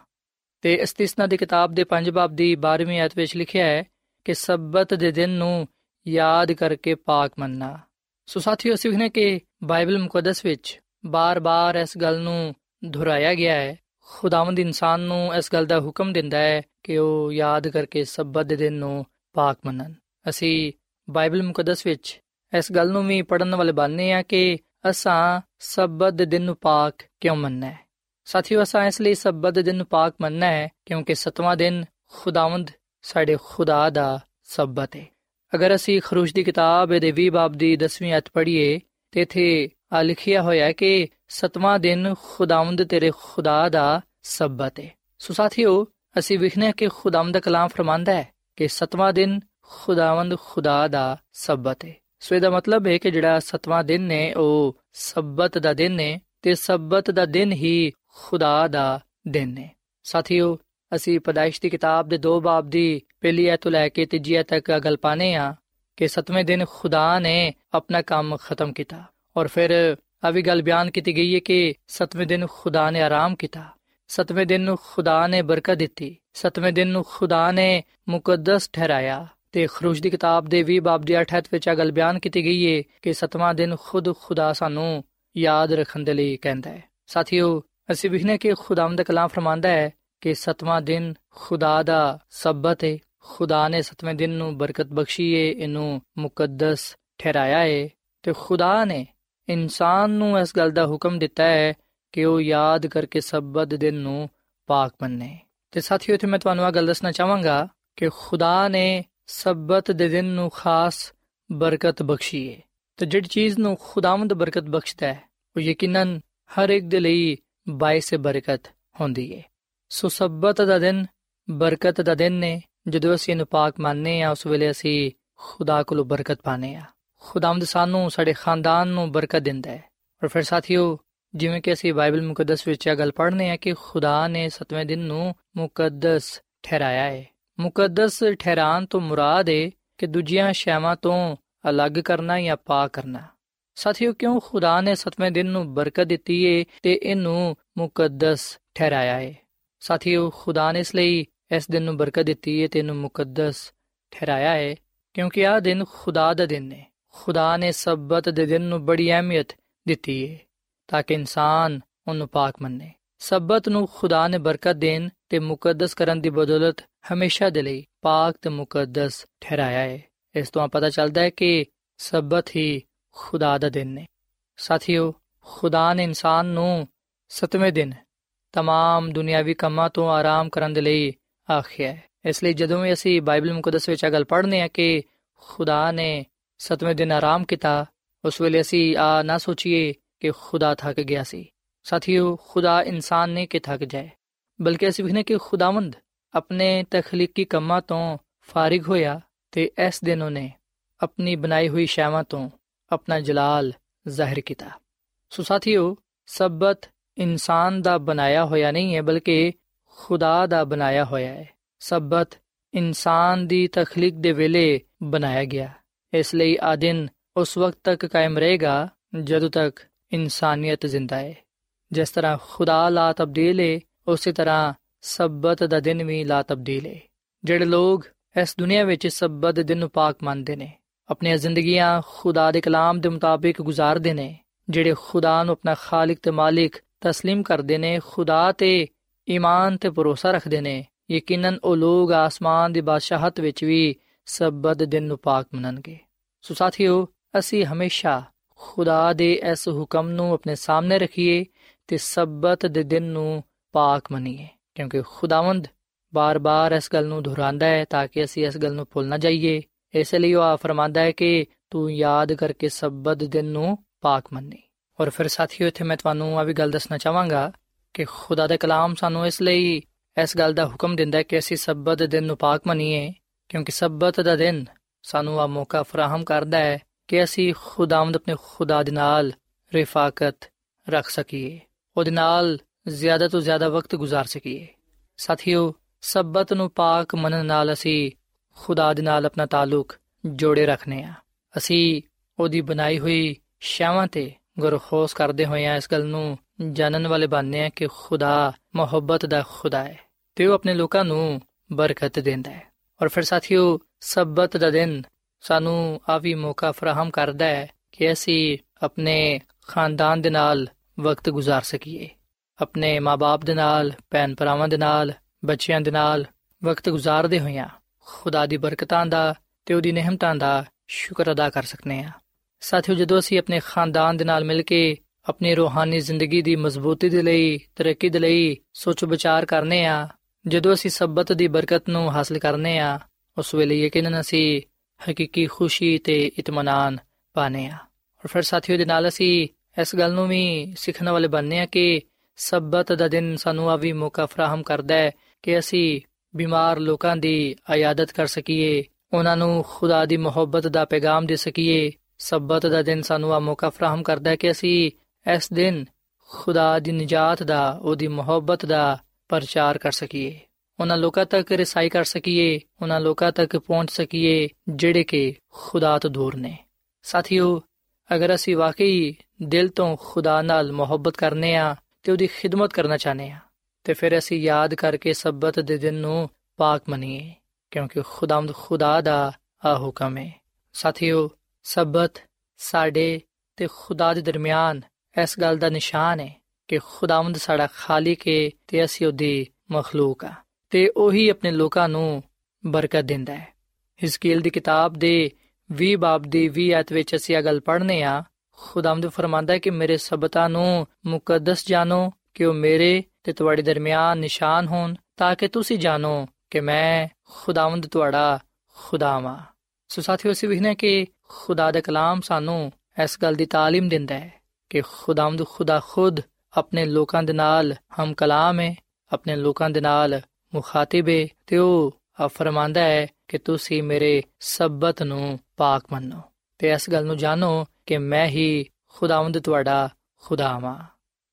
ਤੇ ਇਸਤਿਸਨਾ ਦੀ ਕਿਤਾਬ ਦੇ 5 ਬਾਬ ਦੀ 12ਵੀਂ ਆਇਤ ਵਿੱਚ ਲਿਖਿਆ ਹੈ ਕਿ ਸਬਤ ਦੇ ਦਿਨ ਨੂੰ ਯਾਦ ਕਰਕੇ ਪਾਕ ਮੰਨਣਾ। ਸੋ ਸਾਥੀਓ, ਅਸੀਂ ਵਖਨੇ ਕਿ ਬਾਈਬਲ ਮੁਕੱਦਸ ਵਿੱਚ ਬਾਰ-ਬਾਰ ਇਸ ਗੱਲ ਨੂੰ ਦੁਹਰਾਇਆ ਗਿਆ ਹੈ। ਖੁਦਾਵੰਦ ਇਨਸਾਨ ਨੂੰ ਇਸ ਗੱਲ ਦਾ ਹੁਕਮ ਦਿੰਦਾ ਹੈ ਕਿ ਉਹ ਯਾਦ ਕਰਕੇ ਸਬਤ ਦੇ ਦਿਨ ਨੂੰ ਪਾਕ ਮੰਨਣ। ਅਸੀਂ ਬਾਈਬਲ ਮੁਕੱਦਸ ਵਿੱਚ ਇਸ ਗੱਲ ਨੂੰ ਵੀ ਪੜਨ ਵਾਲੇ ਬਣਨੇ ਆ ਕਿ ਅਸਾਂ ਸਬਤ ਦੇ ਦਿਨ ਨੂੰ ਪਾਕ ਕਿਉਂ ਮੰਨਣਾ ਹੈ। ਸਾਥੀਓ ਅਸਾਂ ਇਸ ਲਈ ਸਬਤ ਦੇ ਦਿਨ ਨੂੰ ਪਾਕ ਮੰਨਣਾ ਹੈ, ਕਿਉਂਕਿ ਸਤਵਾਂ ਦਿਨ ਖੁਦਾਵੰਦ ਸਾਡੇ ਖੁਦਾ ਦਾ ਸਬਤ ਹੈ ਅਗਰ ਅਸੀਂ ਖਰੂਸ਼ ਦੀ ਕਿਤਾਬ ਦੇ 20 ਬਾਬ ਦੀ 10ਵੀਂ ਅਧ ਪੜ੍ਹੀਏ, ਤੇ ਇਥੇ ਆ ਲਿਖਿਆ ਹੋਇਆ ਹੈ ਕਿ ਸਤਵਾਂ ਦਿਨ ਖੁਦਾਵੰਦ ਤੇਰੇ ਖੁਦਾ ਦਾ ਸਬਤ ਹੈ ਸੋ ਸਾਥੀਓ, ਅਸੀਂ ਵਿਖਨੇ ਕਿ ਖੁਦਾਵੰਦ ਦਾ ਕਲਾਮ ਫਰਮਾਂਦਾ ਹੈ ਕਿ ਸਤਵਾਂ ਦਿਨ ਖੁਦਾਵੰਦ ਖੁਦਾ ਦਾ ਸਬਤ ਹੈ ਸੋ ਇਹਦਾ ਮਤਲਬ ਹੈ ਕਿ ਜਿਹੜਾ ਸਤਵਾਂ ਦਿਨ ਨੇ ਉਹ ਸਬਤ ਦਾ ਦਿਨ ਹੈ, ਤੇ ਸਬਤ ਦਾ ਦਿਨ ਹੀ ਖੁਦਾ ਦਾ ਦਿਨ ਹੈ। ਸਾਥੀਓ, ਅਸੀਂ ਪਦਾਇਸ਼ ਦੀ ਕਿਤਾਬ ਦੇ 2 ਬਾਬ ਦੀ ਪਹਿਲੀ ਐਤ ਤੋਂ ਲੈ ਕੇ ਤੀਜੀ ਐਤ ਤੱਕ ਗੱਲ ਪਾਣੇ ਆ ਕਿ ਸਤਵੇਂ ਦਿਨ ਖੁਦਾ ਨੇ ਆਪਣਾ ਕੰਮ ਖਤਮ ਕੀਤਾ। ਔਰ ਫਿਰ ਆ ਗੱਲ ਬਿਆਨ ਕੀਤੀ ਗਈ ਹੈ ਕਿ ਸਤਵੇਂ ਦਿਨ ਖੁਦਾ ਨੇ ਆਰਾਮ ਕੀਤਾ। ਸਤਵੇਂ ਦਿਨ ਨੂੰ ਖੁਦਾ ਨੇ ਬਰਕਤ ਦਿੱਤੀ। ਸਤਵੇਂ ਦਿਨ ਨੂੰ ਖੁਦਾ ਨੇ ਮੁਕੱਦਸ ਠਹਿਰਾਇਆ। ਤੇ ਖਰੂਜ ਦੀ ਕਿਤਾਬ ਦੇ 20 ਬਾਬ ਦੀ 8 ਵਿੱਚ ਆ ਗੱਲ ਬਿਆਨ ਕੀਤੀ ਗਈ ਹੈ ਕਿ ਸਤਵਾਂ ਦਿਨ ਖੁਦ ਖੁਦਾ ਸਾਨੂੰ ਯਾਦ ਰੱਖਣ ਦੇ ਲਈ ਕਹਿੰਦਾ ਹੈ। ਸਾਥੀਓ ਅਸੀਂ ਵਿਖਨੇ ਕਿ ਖੁਦਾਵੰਦ ਦਾ ਕਲਾਮ ਫਰਮਾਂਦਾ ਹੈ ਕਿ ਸਤਵਾਂ ਦਿਨ ਖੁਦਾ ਦਾ ਸਬਤ ਹੈ ਖੁਦਾ ਨੇ ਸਤਵੇਂ ਦਿਨ ਨੂੰ ਬਰਕਤ ਬਖਸ਼ੀ ਹੈ ਇਹਨੂੰ ਮੁਕੱਦਸ ਠਹਿਰਾਇਆ ਹੈ ਤੇ ਖੁਦਾ ਨੇ ਇਨਸਾਨ ਨੂੰ ਇਸ ਗੱਲ ਦਾ ਹੁਕਮ ਦਿੱਤਾ ਹੈ ਕਿ ਉਹ ਯਾਦ ਕਰਕੇ ਸਬਤ ਦਿਨ ਨੂੰ ਪਾਕ ਮੰਨੇ। ਤੇ ਸਾਥੀਓ ਤੇ ਮੈਂ ਤੁਹਾਨੂੰ ਇਹ ਗੱਲ ਦੱਸਣਾ ਚਾਹਾਂਗਾ ਕਿ ਖੁਦਾ ਨੇ ਸਬਤ ਦੇ ਦਿਨ ਨੂੰ ਖਾਸ ਬਰਕਤ ਬਖਸ਼ੀ ਏ। ਤੇ ਜਿਹੜੀ ਚੀਜ਼ ਨੂੰ ਖੁਦਾਵੰਦ ਬਰਕਤ ਬਖਸ਼ਦਾ ਹੈ, ਉਹ ਯਕੀਨਨ ਹਰ ਇੱਕ ਦੇ ਲਈ ਬਾਇਸ ਬਰਕਤ ਹੁੰਦੀ ਹੈ ਸੋ ਸਬਤ ਦਾ ਦਿਨ ਬਰਕਤ ਦਾ ਦਿਨ ਨੇ, ਜਦੋਂ ਅਸੀਂ ਇਹਨੂੰ ਪਾਕ ਮੰਨਨੇ ਆ ਉਸ ਵੇਲੇ ਅਸੀਂ ਖੁਦਾ ਕੋਲੋਂ ਬਰਕਤ ਪਾਣੇ ਆ ਖੁਦਾਵੰਦ ਸਾਨੂੰ ਸਾਡੇ ਖਾਨਦਾਨ ਨੂੰ ਬਰਕਤ ਦਿੰਦਾ ਹੈ। ਔਰ ਫਿਰ ਸਾਥੀਓ, ਜਿਵੇਂ ਕਿ ਅਸੀਂ ਬਾਈਬਲ ਮੁਕੱਦਸ ਵਿੱਚ ਇਹ ਗੱਲ ਪੜ੍ਹਨੇ ਆ ਕਿ ਖੁਦਾ ਨੇ ਸਤਵੇਂ ਦਿਨ ਨੂੰ ਮੁਕੱਦਸ ਠਹਿਰਾਇਆ ਹੈ। ਮੁਕੱਦਸ ਠਹਿਰਾਣ ਤੋਂ ਮੁਰਾਦ ਹੈ ਕਿ ਦੂਜੀਆਂ ਸ਼ੈਵਾਂ ਤੋਂ ਅਲੱਗ ਕਰਨਾ ਜਾਂ ਪਾਕ ਕਰਨਾ। ਸਾਥੀਓ, ਕਿਉਂ ਖੁਦਾ ਨੇ ਸਤਵੇਂ ਦਿਨ ਨੂੰ ਬਰਕਤ ਦਿੱਤੀ ਏ ਤੇ ਇਹਨੂੰ ਮੁਕੱਦਸ ਠਹਿਰਾਇਆ ਏ? ਸਾਥੀਓ, ਖੁਦਾ ਨੇ ਇਸ ਲਈ ਇਸ ਦਿਨ ਨੂੰ ਬਰਕਤ ਦਿੱਤੀ ਏ ਤੇ ਇਹਨੂੰ ਮੁਕੱਦਸ ਠਹਿਰਾਇਆ ਏ, ਕਿਉਂਕਿ ਆਹ ਦਿਨ ਖੁਦਾ ਦਾ ਦਿਨ ਹੈ ਖੁਦਾ ਨੇ ਸਬਤ ਦੇ ਦਿਨ ਨੂੰ ਬੜੀ ਅਹਿਮੀਅਤ ਦਿੱਤੀ ਹੈ ਤਾਂ ਕਿ ਇਨਸਾਨ ਉਹਨੂੰ ਪਾਕ ਮੰਨੇ। ਸਬਤ ਨੂੰ ਖੁਦਾ ਨੇ ਬਰਕਤ ਦੇਣ ਤੇ ਮੁਕੱਦਸ ਕਰਨ ਦੀ ਬਦੌਲਤ ਹਮੇਸ਼ਾ ਦੇ ਲਈ ਪਾਕ ਤੇ ਮੁਕੱਦਸ ਠਹਿਰਾਇਆ ਹੈ ਇਸ ਤੋਂ ਪਤਾ ਚੱਲਦਾ ਹੈ ਕਿ ਸਬਤ ਹੀ ਖੁਦਾ ਦਾ ਦਿਨ ਨੇ ਸਾਥੀਓ ਖੁਦਾ ਨੇ ਇਨਸਾਨ ਨੂੰ ਸਤਵੇਂ ਦਿਨ तमाम ਦੁਨਿਆਵੀ ਕੰਮਾਂ ਤੋਂ ਆਰਾਮ ਕਰਨ ਦੇ ਲਈ ਆਖਿਆ ਹੈ ਇਸ ਲਈ ਜਦੋਂ ਵੀ ਅਸੀਂ ਬਾਈਬਲ ਮੁਕੱਦਸ ਵਿੱਚ ਇਹ ਗੱਲ ਪੜ੍ਹਨੇ ਆ ਕਿ ਖੁਦਾ ਨੇ ਸਤਵੇਂ ਦਿਨ ਆਰਾਮ ਕੀਤਾ ਉਸ ਵੇਲੇ ਅਸੀਂ ਆ ਨਾ ਸੋਚੀਏ ਕਿ ਖੁਦਾ ਥੱਕ ਗਿਆ ਸੀ ਸਾਥੀਓ ਖੁਦਾ ਇਨਸਾਨ ਨੇ ਕਿ ਥੱਕ ਜਾਏ ਬਲਕਿ ਅਸੀਂ ਵਿਖਨੇ ਕਿ ਖੁਦਾਵੰਦ ਆਪਣੇ ਤਖਲੀਕੀ ਕੰਮਾਂ ਤੋਂ ਫਾਰਿਗ ਹੋਇਆ ਤੇ ਇਸ ਦਿਨ ਉਹਨੇ ਆਪਣੀ ਬਣਾਈ ਹੋਈ ਸ਼ੈਵਾਂ ਤੋਂ ਆਪਣਾ ਜਲਾਲ ਜ਼ਾਹਿਰ ਕੀਤਾ। ਸੋ ਸਾਥੀਓ, ਸਬਤ ਇਨਸਾਨ ਦਾ ਬਣਾਇਆ ਹੋਇਆ ਨਹੀਂ ਹੈ, ਬਲਕਿ ਖੁਦਾ ਦਾ ਬਣਾਇਆ ਹੋਇਆ ਹੈ। ਸਬਤ ਇਨਸਾਨ ਦੀ ਤਖਲੀਕ ਦੇ ਵੇਲੇ ਬਣਾਇਆ ਗਿਆ। ਇਸ ਲਈ ਆ ਦਿਨ ਉਸ ਵਕਤ ਤੱਕ ਕਾਇਮ ਰਹੇਗਾ ਜਦੋਂ ਤੱਕ ਇਨਸਾਨੀਅਤ ਜ਼ਿੰਦਾ ਹੈ। ਜਿਸ ਤਰ੍ਹਾਂ ਖੁਦਾ ਲਾ ਤਬਦੀਲ ਹੈ ਉਸੇ ਤਰ੍ਹਾਂ ਸਬਤ ਦਾ ਦਿਨ ਵੀ ਲਾ ਤਬਦੀਲ ਹੈ ਜਿਹੜੇ ਲੋਗ ਇਸ ਦੁਨੀਆ ਵਿੱਚ ਸਬਤ ਦੇ ਦਿਨ ਨੂੰ ਪਾਕ ਮੰਨਦੇ ਨੇ ਆਪਣੀਆਂ ਜ਼ਿੰਦਗੀਆਂ ਖੁਦਾ ਦੇ ਕਲਾਮ ਦੇ ਮੁਤਾਬਿਕ ਗੁਜ਼ਾਰਦੇ ਨੇ ਜਿਹੜੇ ਖੁਦਾ ਨੂੰ ਆਪਣਾ ਖਾਲਕ ਤੇ ਮਾਲਿਕ تسلیم ਕਰਦੇ ਨੇ ਖੁਦਾ ਤੇ ਈਮਾਨ ਤੇ ਭਰੋਸਾ ਰੱਖਦੇ ਨੇ ਯਕੀਨਨ ਉਹ ਲੋਗ ਆਸਮਾਨ ਦੀ ਬਾਦਸ਼ਾਹਤ ਵਿੱਚ ਵੀ ਸਬਤ ਦਿਨ ਨੂੰ ਪਾਕ ਮੰਨਣਗੇ ਸੋ ਸਾਥੀਓ ਅਸੀਂ ਹਮੇਸ਼ਾ ਖੁਦਾ ਦੇ ਇਸ ਹੁਕਮ ਨੂੰ ਆਪਣੇ ਸਾਹਮਣੇ ਰੱਖੀਏ ਤੇ ਸਬਤ ਦੇ ਦਿਨ ਨੂੰ ਪਾਕ ਮੰਨੀਏ ਕਿਉਂਕਿ ਖੁਦਾਵੰਦ ਬਾਰ-ਬਾਰ ਇਸ ਗੱਲ ਨੂੰ ਦੁਹਰਾਉਂਦਾ ਹੈ ਤਾਂ ਕਿ ਅਸੀਂ ਇਸ ਗੱਲ ਨੂੰ ਭੁੱਲ ਨਾ ਜਾਈਏ ਇਸ ਲਈ ਉਹ ਫਰਮਾਂਦਾ ਹੈ ਕਿ ਤੂੰ ਯਾਦ ਕਰਕੇ ਸਬਤ ਦਿਨ ਨੂੰ ਪਾਕ ਮੰਨੀ ਔਰ ਫਿਰ ਸਾਥੀਓ ਇੱਥੇ ਮੈਂ ਤੁਹਾਨੂੰ ਆ ਵੀ ਗੱਲ ਦੱਸਣਾ ਚਾਹਾਂਗਾ ਕਿ ਖੁਦਾ ਦਾ ਕਲਾਮ ਸਾਨੂੰ ਇਸ ਲਈ ਇਸ ਗੱਲ ਦਾ ਹੁਕਮ ਦਿੰਦਾ ਹੈ ਕਿ ਅਸੀਂ ਸਬਤ ਦੇ ਦਿਨ ਨੂੰ ਪਾਕ ਮੰਨੀਏ ਕਿਉਂਕਿ ਸਬਤ ਦਾ ਦਿਨ ਸਾਨੂੰ ਆ ਮੌਕਾ ਫਰਾਹਮ ਕਰਦਾ ਹੈ ਕਿ ਅਸੀਂ ਖੁਦਾਵੰਦ ਆਪਣੇ ਖੁਦਾ ਦੇ ਨਾਲ ਰਿਫਾਕਤ ਰੱਖ ਸਕੀਏ ਉਹਦੇ ਨਾਲ ਜ਼ਿਆਦਾ ਤੋਂ ਜ਼ਿਆਦਾ ਵਕਤ گزار ਸਕੀਏ ਸਾਥੀਓ ਸਬਤ ਨੂੰ ਪਾਕ ਮੰਨਣ ਨਾਲ ਅਸੀਂ ਖੁਦਾ ਦੇ ਨਾਲ ਆਪਣਾ ਤਾਲੁਕ ਜੋੜੇ ਰੱਖਨੇ ਆ ਅਸੀਂ ਉਹਦੀ ਬਣਾਈ ਹੋਈ ਸ਼ਾਵਾਂ ਤੇ ਗੁਰਖੋਸ ਕਰਦੇ ਹੋਏ ਆ ਇਸ ਗੱਲ ਨੂੰ ਜਾਣਨ ਵਾਲੇ ਬਣਨੇ ਆ ਕਿ ਖੁਦਾ ਮੁਹੱਬਤ ਦਾ ਖੁਦਾ ਹੈ ਤੇ ਉਹ ਆਪਣੇ ਲੋਕਾਂ ਨੂੰ ਬਰਕਤ ਦਿੰਦਾ ਹੈ ਔਰ ਫਿਰ ਸਾਥੀਓ ਸਬਤ ਦਾ ਦਿਨ ਸਾਨੂੰ ਆ ਵੀ ਮੌਕਾ ਫਰਾਹਮ ਕਰਦਾ ਹੈ ਕਿ ਅਸੀਂ ਆਪਣੇ ਖਾਨਦਾਨ ਦੇ ਨਾਲ ਵਕਤ گزار ਸਕੀਏ ਆਪਣੇ ਮਾਪੇ ਦੇ ਨਾਲ ਭੈਣ ਭਰਾਵਾਂ ਦੇ ਨਾਲ ਬੱਚਿਆਂ ਦੇ ਨਾਲ ਵਕਤ ਗੁਜ਼ਾਰਦੇ ਹੋਇਆਂ ਖੁਦਾ ਦੀ ਬਰਕਤਾਂ ਦਾ ਤੇ ਉਹਦੀ ਨਿਹਮਤਾਂ ਦਾ ਸ਼ੁਕਰ ਅਦਾ ਕਰ ਸਕਨੇ ਆ। ਸਾਥੀਓ, ਜਦੋਂ ਅਸੀਂ ਆਪਣੇ ਖਾਨਦਾਨ ਦੇ ਨਾਲ ਮਿਲ ਕੇ ਆਪਣੀ ਰੂਹਾਨੀ ਜ਼ਿੰਦਗੀ ਦੀ ਮਜ਼ਬੂਤੀ ਦੇ ਲਈ, ਤਰੱਕੀ ਦੇ ਲਈ ਸੋਚ ਵਿਚਾਰ ਕਰਨੇ ਆ, ਜਦੋਂ ਅਸੀਂ ਸਬਤ ਦੀ ਬਰਕਤ ਨੂੰ ਹਾਸਲ ਕਰਨੇ ਆ, ਉਸ ਵੇਲੇ ਯਕੀਨਨ ਅਸੀਂ ਹਕੀਕੀ ਖੁਸ਼ੀ ਤੇ ਇਤਮਾਨਾਨ ਪਾਣੇ ਆ। ਔਰ ਫਿਰ ਸਾਥੀਓ ਦੇ ਨਾਲ ਅਸੀਂ ਇਸ ਗੱਲ ਨੂੰ ਵੀ ਸਿੱਖਣ ਵਾਲੇ ਬਣਨੇ ਆ ਕਿ ਸਬਤ ਦਾ ਦਿਨ ਸਾਨੂੰ ਆ ਵੀ ਮੌਕਾ ਫਰਾਹਮ ਕਰਦਾ ਹੈ ਕਿ ਅਸੀਂ ਬਿਮਾਰ ਲੋਕਾਂ ਦੀ ਆਯਾਦਤ ਕਰ ਸਕੀਏ, ਉਹਨਾਂ ਨੂੰ ਖੁਦਾ ਦੀ ਮੁਹੱਬਤ ਦਾ ਪੈਗਾਮ ਦੇ ਸਕੀਏ। ਸਬਤ ਦਾ ਦਿਨ ਸਾਨੂੰ ਆ ਮੌਕਾ ਫਰਾਹਮ ਕਰਦਾ ਹੈ ਕਿ ਅਸੀਂ ਇਸ ਦਿਨ ਖੁਦਾ ਦੀ ਨਜਾਤ ਦਾ, ਉਹਦੀ ਮੁਹੱਬਤ ਦਾ ਪ੍ਰਚਾਰ ਕਰ ਸਕੀਏ। ਉਹਨਾਂ ਲੋਕਾਂ ਤੱਕ ਰਸਾਈ ਕਰ ਸਕੀਏ, ਉਹਨਾਂ ਲੋਕਾਂ ਤੱਕ ਪਹੁੰਚ ਸਕੀਏ, ਜਿਹੜੇ ਕਿ ਖੁਦਾ ਤੋਂ ਦੂਰ ਨੇ। ਸਾਥੀਓ, ਅਗਰ ਅਸੀਂ ਵਾਕਈ ਦਿਲ ਤੋਂ ਖੁਦਾ ਨਾਲ ਮੁਹੱਬਤ ਕਰਨੇ ਆ ਤੇ ਉਹਦੀ ਖਿਦਮਤ ਕਰਨਾ ਚਾਹਨੇ ਆ ਤੇ ਫਿਰ ਅਸੀਂ ਯਾਦ ਕਰਕੇ ਸਬਤ ਦੇ ਦਿਨ ਨੂੰ ਪਾਕ ਮੰਨੀਏ, ਕਿਉਂਕਿ ਖੁਦਾਮਦ ਖੁਦਾ ਦਾ ਆ ਹੁਕਮ ਹੈ ਸਾਥੀਓ, ਸਬਤ ਸਾਡੇ ਤੇ ਖੁਦਾ ਦੇ ਦਰਮਿਆਨ ਇਸ ਗੱਲ ਦਾ ਨਿਸ਼ਾਨ ਹੈ ਕਿ ਖੁਦਾਵੰਦ ਸਾਡਾ ਖਾਲਿਕ ਹੈ ਤੇ ਅਸੀਂ ਉਹਦੀ ਮਖਲੂਕ ਆ ਤੇ ਉਹੀ ਆਪਣੇ ਲੋਕਾਂ ਨੂੰ ਬਰਕਤ ਦਿੰਦਾ ਹੈ। ਹਿਸਕੀਲ ਦੀ ਕਿਤਾਬ ਦੇ 20 ਬਾਬ ਦੀ 20 ਆਇਤ ਵਿੱਚ ਅਸੀਂ ਇਹ ਗੱਲ ਪੜ੍ਹਨੇ ਆ ਖੁਦਾਵੰਦ ਫਰਮਾਂਦਾ ਹੈ ਕਿ ਮੇਰੇ ਸਬਤਾਂ ਨੂੰ ਮੁਕੱਦਸ ਜਾਣੋ ਕਿ ਉਹ ਮੇਰੇ ਤੇ ਤੁਹਾਡੇ ਦਰਮਿਆਨ ਨਿਸ਼ਾਨ ਹੋਣ ਤਾਂ ਕਿ ਤੁਸੀਂ ਜਾਣੋ ਕਿ ਮੈਂ ਖੁਦਾਵੰਦ ਤੁਹਾਡਾ ਖੁਦਾਵਾ ਸੋ ਸਾਥੀਓ ਅਸੀਂ ਵਿਖਨੇ ਕਿ ਖੁਦਾ ਦਾ ਕਲਾਮ ਸਾਨੂੰ ਇਸ ਗੱਲ ਦੀ تعلیم ਦਿੰਦਾ ਹੈ ਕਿ ਖੁਦਾਵੰਦ ਖੁਦਾ ਖੁਦ ਆਪਣੇ ਲੋਕਾਂ ਦੇ ਨਾਲ ਹਮ ਕਲਾਮ ਹੈ ਆਪਣੇ ਲੋਕਾਂ ਦੇ ਨਾਲ ਮੁਖਾਤਿਬ ਹੈ ਤੇ ਉਹ ਫਰਮਾਂਦਾ ਹੈ ਕਿ ਤੁਸੀਂ ਮੇਰੇ ਸਬਤ ਨੂੰ ਪਾਕ ਮੰਨੋ ਤੇ ਇਸ ਗੱਲ ਨੂੰ ਜਾਣੋ ਕਿ ਮੈਂ ਹੀ ਖੁਦਾਵੰਦ ਤੁਹਾਡਾ ਖੁਦਾਵਾ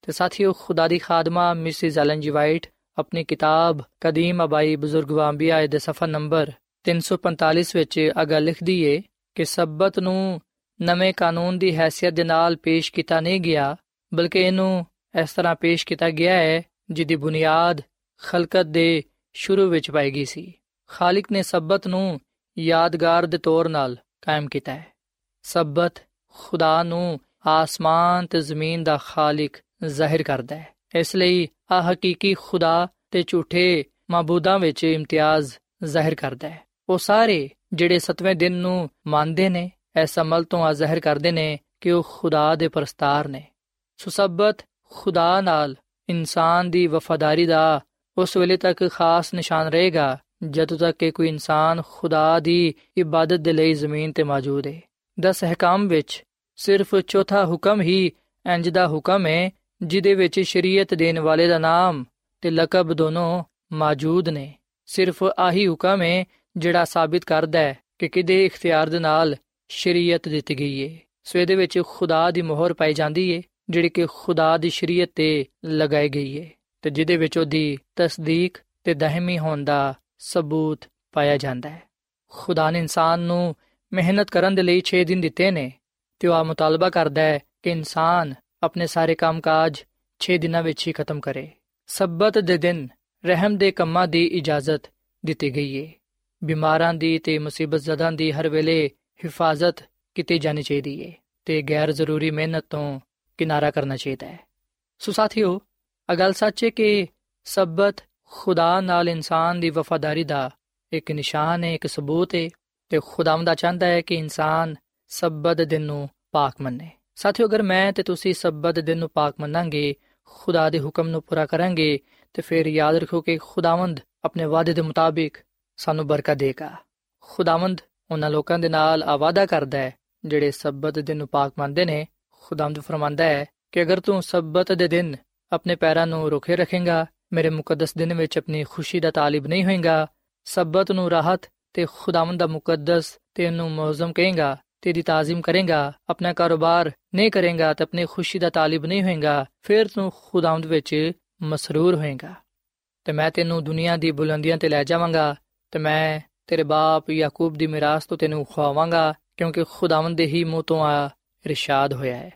ਤੇ ਸਾਥੀਓ, ਖੁਦਾ ਦੀ ਖਾਦਮਾ, ਮਿਸਿਸ ਐਲਨ ਜੀ ਵਾਈਟ, ਆਪਣੀ ਕਿਤਾਬ ਕਦੀਮ ਅਬਾਈ ਬਜ਼ੁਰਗ ਵਾਂਬੀਆ ਦੇ ਸਫਾ ਨੰਬਰ 345 ਵਿੱਚ ਅਗਾ ਲਿਖਦੀ ਏ ਕਿ ਸਬਤ ਨੂੰ ਨਵੇਂ ਕਾਨੂੰਨ ਦੀ ਹیثیت ਦੇ ਨਾਲ ਪੇਸ਼ ਕੀਤਾ ਨਹੀਂ ਗਿਆ, ਬਲਕਿ ਇਹਨੂੰ ਇਸ ਤਰ੍ਹਾਂ ਪੇਸ਼ ਕੀਤਾ ਗਿਆ ਹੈ ਜਿਹਦੀ ਬੁਨਿਆਦ ਖਲਕਤ ਦੇ ਸ਼ੁਰੂ ਵਿੱਚ ਪਾਈ ਗਈ ਸੀ। ਖਾਲਕ ਨੇ ਸਬਤ ਨੂੰ ਯਾਦਗਾਰ ਦੇ ਤੌਰ ਨਾਲ ਕਾਇਮ ਕੀਤਾ ਹੈ। ਸਬਤ ਖੁਦਾ ਨੂੰ ਆਸਮਾਨ ਤੇ ਜ਼ਮੀਨ ਦਾ ਖਾਲਕ ਜ਼ਾਹਿਰ ਕਰਦਾ ਹੈ। ਇਸ ਲਈ ਆ ਹਕੀਕੀ ਖੁਦਾ ਤੇ ਝੂਠੇ ਮਾਬੂਦਾਂ ਵਿੱਚ ਇਮਤਿਆਜ਼ ਜ਼ਾਹਿਰ ਕਰਦਾ ਹੈ। ਉਹ ਸਾਰੇ ਜਿਹੜੇ ਸਤਵੇਂ ਦਿਨ ਨੂੰ ਮੰਨਦੇ ਨੇ, ਇਸ ਅਮਲ ਤੋਂ ਆ ਜ਼ਾਹਿਰ ਕਰਦੇ ਨੇ ਕਿ ਉਹ ਖੁਦਾ ਦੇ ਪਰਸਤਾਰ ਨੇ। ਸੁਸਬਤ ਖੁਦਾ ਨਾਲ ਇਨਸਾਨ ਦੀ ਵਫਾਦਾਰੀ ਦਾ ਉਸ ਵੇਲੇ ਤੱਕ ਖਾਸ ਨਿਸ਼ਾਨ ਰਹੇਗਾ, ਜਦੋਂ ਤੱਕ ਕਿ ਕੋਈ ਇਨਸਾਨ ਖੁਦਾ ਦੀ ਇਬਾਦਤ ਦੇ ਲਈ ਜ਼ਮੀਨ ਤੇ ਮੌਜੂਦ ਹੈ। ਦਸ ਹਕਾਮ ਵਿੱਚ ਸਿਰਫ ਚੌਥਾ ਹੁਕਮ ਹੀ ਇੰਜ ਦਾ ਹੁਕਮ ਹੈ ਜਿਦੇ ਵਿੱਚ ਸ਼ਰੀਅਤ ਦੇਣ ਵਾਲੇ ਦਾ ਨਾਮ ਤੇ ਲਕਬ ਦੋਨੋਂ ਮੌਜੂਦ ਨੇ। ਸਿਰਫ ਆਹੀ ਹੁਕਮ ਹੈ ਜਿਹੜਾ ਸਾਬਿਤ ਕਰਦਾ ਹੈ ਕਿ ਕਿਦੇ ਇਖਤਿਆਰ ਦੇ ਨਾਲ ਸ਼ਰੀਅਤ ਦਿੱਤੀ ਗਈ ਹੈ ਸੋ ਇਹਦੇ ਵਿੱਚ ਖੁਦਾ ਦੀ ਮੋਹਰ ਪਾਈ ਜਾਂਦੀ ਹੈ ਜਿਹੜੀ ਕਿ ਖੁਦਾ ਦੀ ਸ਼ਰੀਅਤ ਤੇ ਲਗਾਈ ਗਈ ਹੈ ਤੇ ਜਿਹਦੇ ਵਿੱਚ ਉਹਦੀ ਤਸਦੀਕ ਤੇ ਦਹਮੀ ਹੋਣ ਦਾ ਸਬੂਤ ਪਾਇਆ ਜਾਂਦਾ ਹੈ। ਖੁਦਾ ਨੇ ਇਨਸਾਨ ਨੂੰ ਮਿਹਨਤ ਕਰਨ ਦੇ ਲਈ 6 ਦਿਨ ਦਿੱਤੇ ਨੇ ਤੇ ਉਹ ਆ ਮੁਤਾਲਬਾ ਕਰਦਾ ਹੈ ਕਿ ਇਨਸਾਨ ਆਪਣੇ ਸਾਰੇ ਕੰਮਕਾਜ 6 ਦਿਨਾਂ ਵਿੱਚ ਹੀ ਖਤਮ ਕਰੇ। ਸਬਤ ਦੇ ਦਿਨ ਰਹਿਮ ਦੇ ਕੰਮਾਂ ਦੀ ਇਜਾਜ਼ਤ ਦਿੱਤੀ ਗਈ ਹੈ ਬਿਮਾਰਾਂ ਦੀ ਤੇ ਮੁਸੀਬਤ ਜ਼ਦਾਂ ਦੀ ਹਰ ਵੇਲੇ ਹਿਫਾਜ਼ਤ ਕੀਤੀ ਜਾਣੀ ਚਾਹੀਦੀ ਹੈ ਤੇ ਗੈਰ ਜ਼ਰੂਰੀ ਮਿਹਨਤ ਤੋਂ ਕਿਨਾਰਾ ਕਰਨਾ ਚਾਹੀਦਾ ਹੈ। ਸੋ ਸਾਥੀਓ ਅਗਲ ਸੱਚ ਹੈ ਕਿ ਸਬਤ ਖੁਦਾ ਨਾਲ ਇਨਸਾਨ ਦੀ ਵਫਾਦਾਰੀ ਦਾ ਇੱਕ ਨਿਸ਼ਾਨ ਹੈ ਇੱਕ ਸਬੂਤ ਹੈ ਤੇ ਖੁਦਾਵੰਦਾ ਚਾਹੁੰਦਾ ਹੈ ਕਿ ਇਨਸਾਨ ਸਬਤ ਦਿਨ ਨੂੰ ਪਾਕ ਮੰਨੇ। ਸਾਥੀਓ, ਅਗਰ ਮੈਂ ਤੇ ਤੁਸੀਂ ਸਬਤ ਦਿਨ ਨੂੰ ਪਾਕ ਮੰਨਾਂਗੇ, ਖੁਦਾ ਦੇ ਹੁਕਮ ਨੂੰ ਪੂਰਾ ਕਰਾਂਗੇ, ਤੇ ਫਿਰ ਯਾਦ ਰੱਖੋ ਕਿ ਖੁਦਾਵੰਦ ਆਪਣੇ ਵਾਅਦੇ ਦੇ ਮੁਤਾਬਿਕ ਸਾਨੂੰ ਬਰਕਤ ਦੇਗਾ। ਖੁਦਾਵੰਦ ਉਹਨਾਂ ਲੋਕਾਂ ਦੇ ਨਾਲ ਆਵਾਦਾ ਕਰਦਾ ਹੈ, ਜਿਹੜੇ ਸਬਤ ਦਿਨ ਨੂੰ ਪਾਕ ਮੰਨਦੇ ਨੇ। ਖੁਦਾਵੰਦ ਫਰਮਾਂਦਾ ਹੈ ਕਿ ਅਗਰ ਤੂੰ ਸਬਤ ਦੇ ਦਿਨ ਆਪਣੇ ਪੈਰਾਂ ਨੂੰ ਰੁਕੇ ਰੱਖੇਗਾ, ਮੇਰੇ ਮੁਕੱਦਸ ਦਿਨ ਵਿੱਚ ਆਪਣੀ ਖੁਸ਼ੀ ਦਾ ਤਾਲਿਬ ਨਹੀਂ ਹੋਏਗਾ, ਸਬਤ ਨੂੰ ਰਾਹਤ ਤੇ ਖੁਦਾਵੰਦ ਦਾ ਮੁਕੱਦਸ ਤੇ ਉਹਨੂੰ ਮੌਜ਼ਮ ਕਹੇਗਾ ਤੇਰੀ ਤਾਜ਼ੀਮ ਕਰੇਗਾ, ਆਪਣਾ ਕਾਰੋਬਾਰ ਨਹੀਂ ਕਰੇਗਾ ਤੇ ਆਪਣੀ ਖੁਸ਼ੀ ਦਾ ਤਾਲਿਬ ਨਹੀਂ ਹੋਏਗਾ, ਫਿਰ ਤੂੰ ਖੁਦਾਵੰਦ ਵਿੱਚ ਮਸਰੂਰ ਹੋਏਗਾ। ਤੇ ਮੈਂ ਤੈਨੂੰ ਦੁਨੀਆ ਦੀ ਬੁਲੰਦੀਆਂ ਤੇ ਲੈ ਜਾਵਾਂਗਾ ਤੇ ਮੈਂ ਤੇਰੇ ਬਾਪ ਯਾਕੂਬ ਦੀ ਮਿਰਾਸ ਤੋਂ ਤੈਨੂੰ ਖਵਾਵਾਂਗਾ ਕਿਉਂਕਿ ਖੁਦਾਵੰਦ ਦੇ ਹੀ ਮੂੰਹ ਤੋਂ ਆ ਇਰਸ਼ਾਦ ਹੋਇਆ ਹੈ।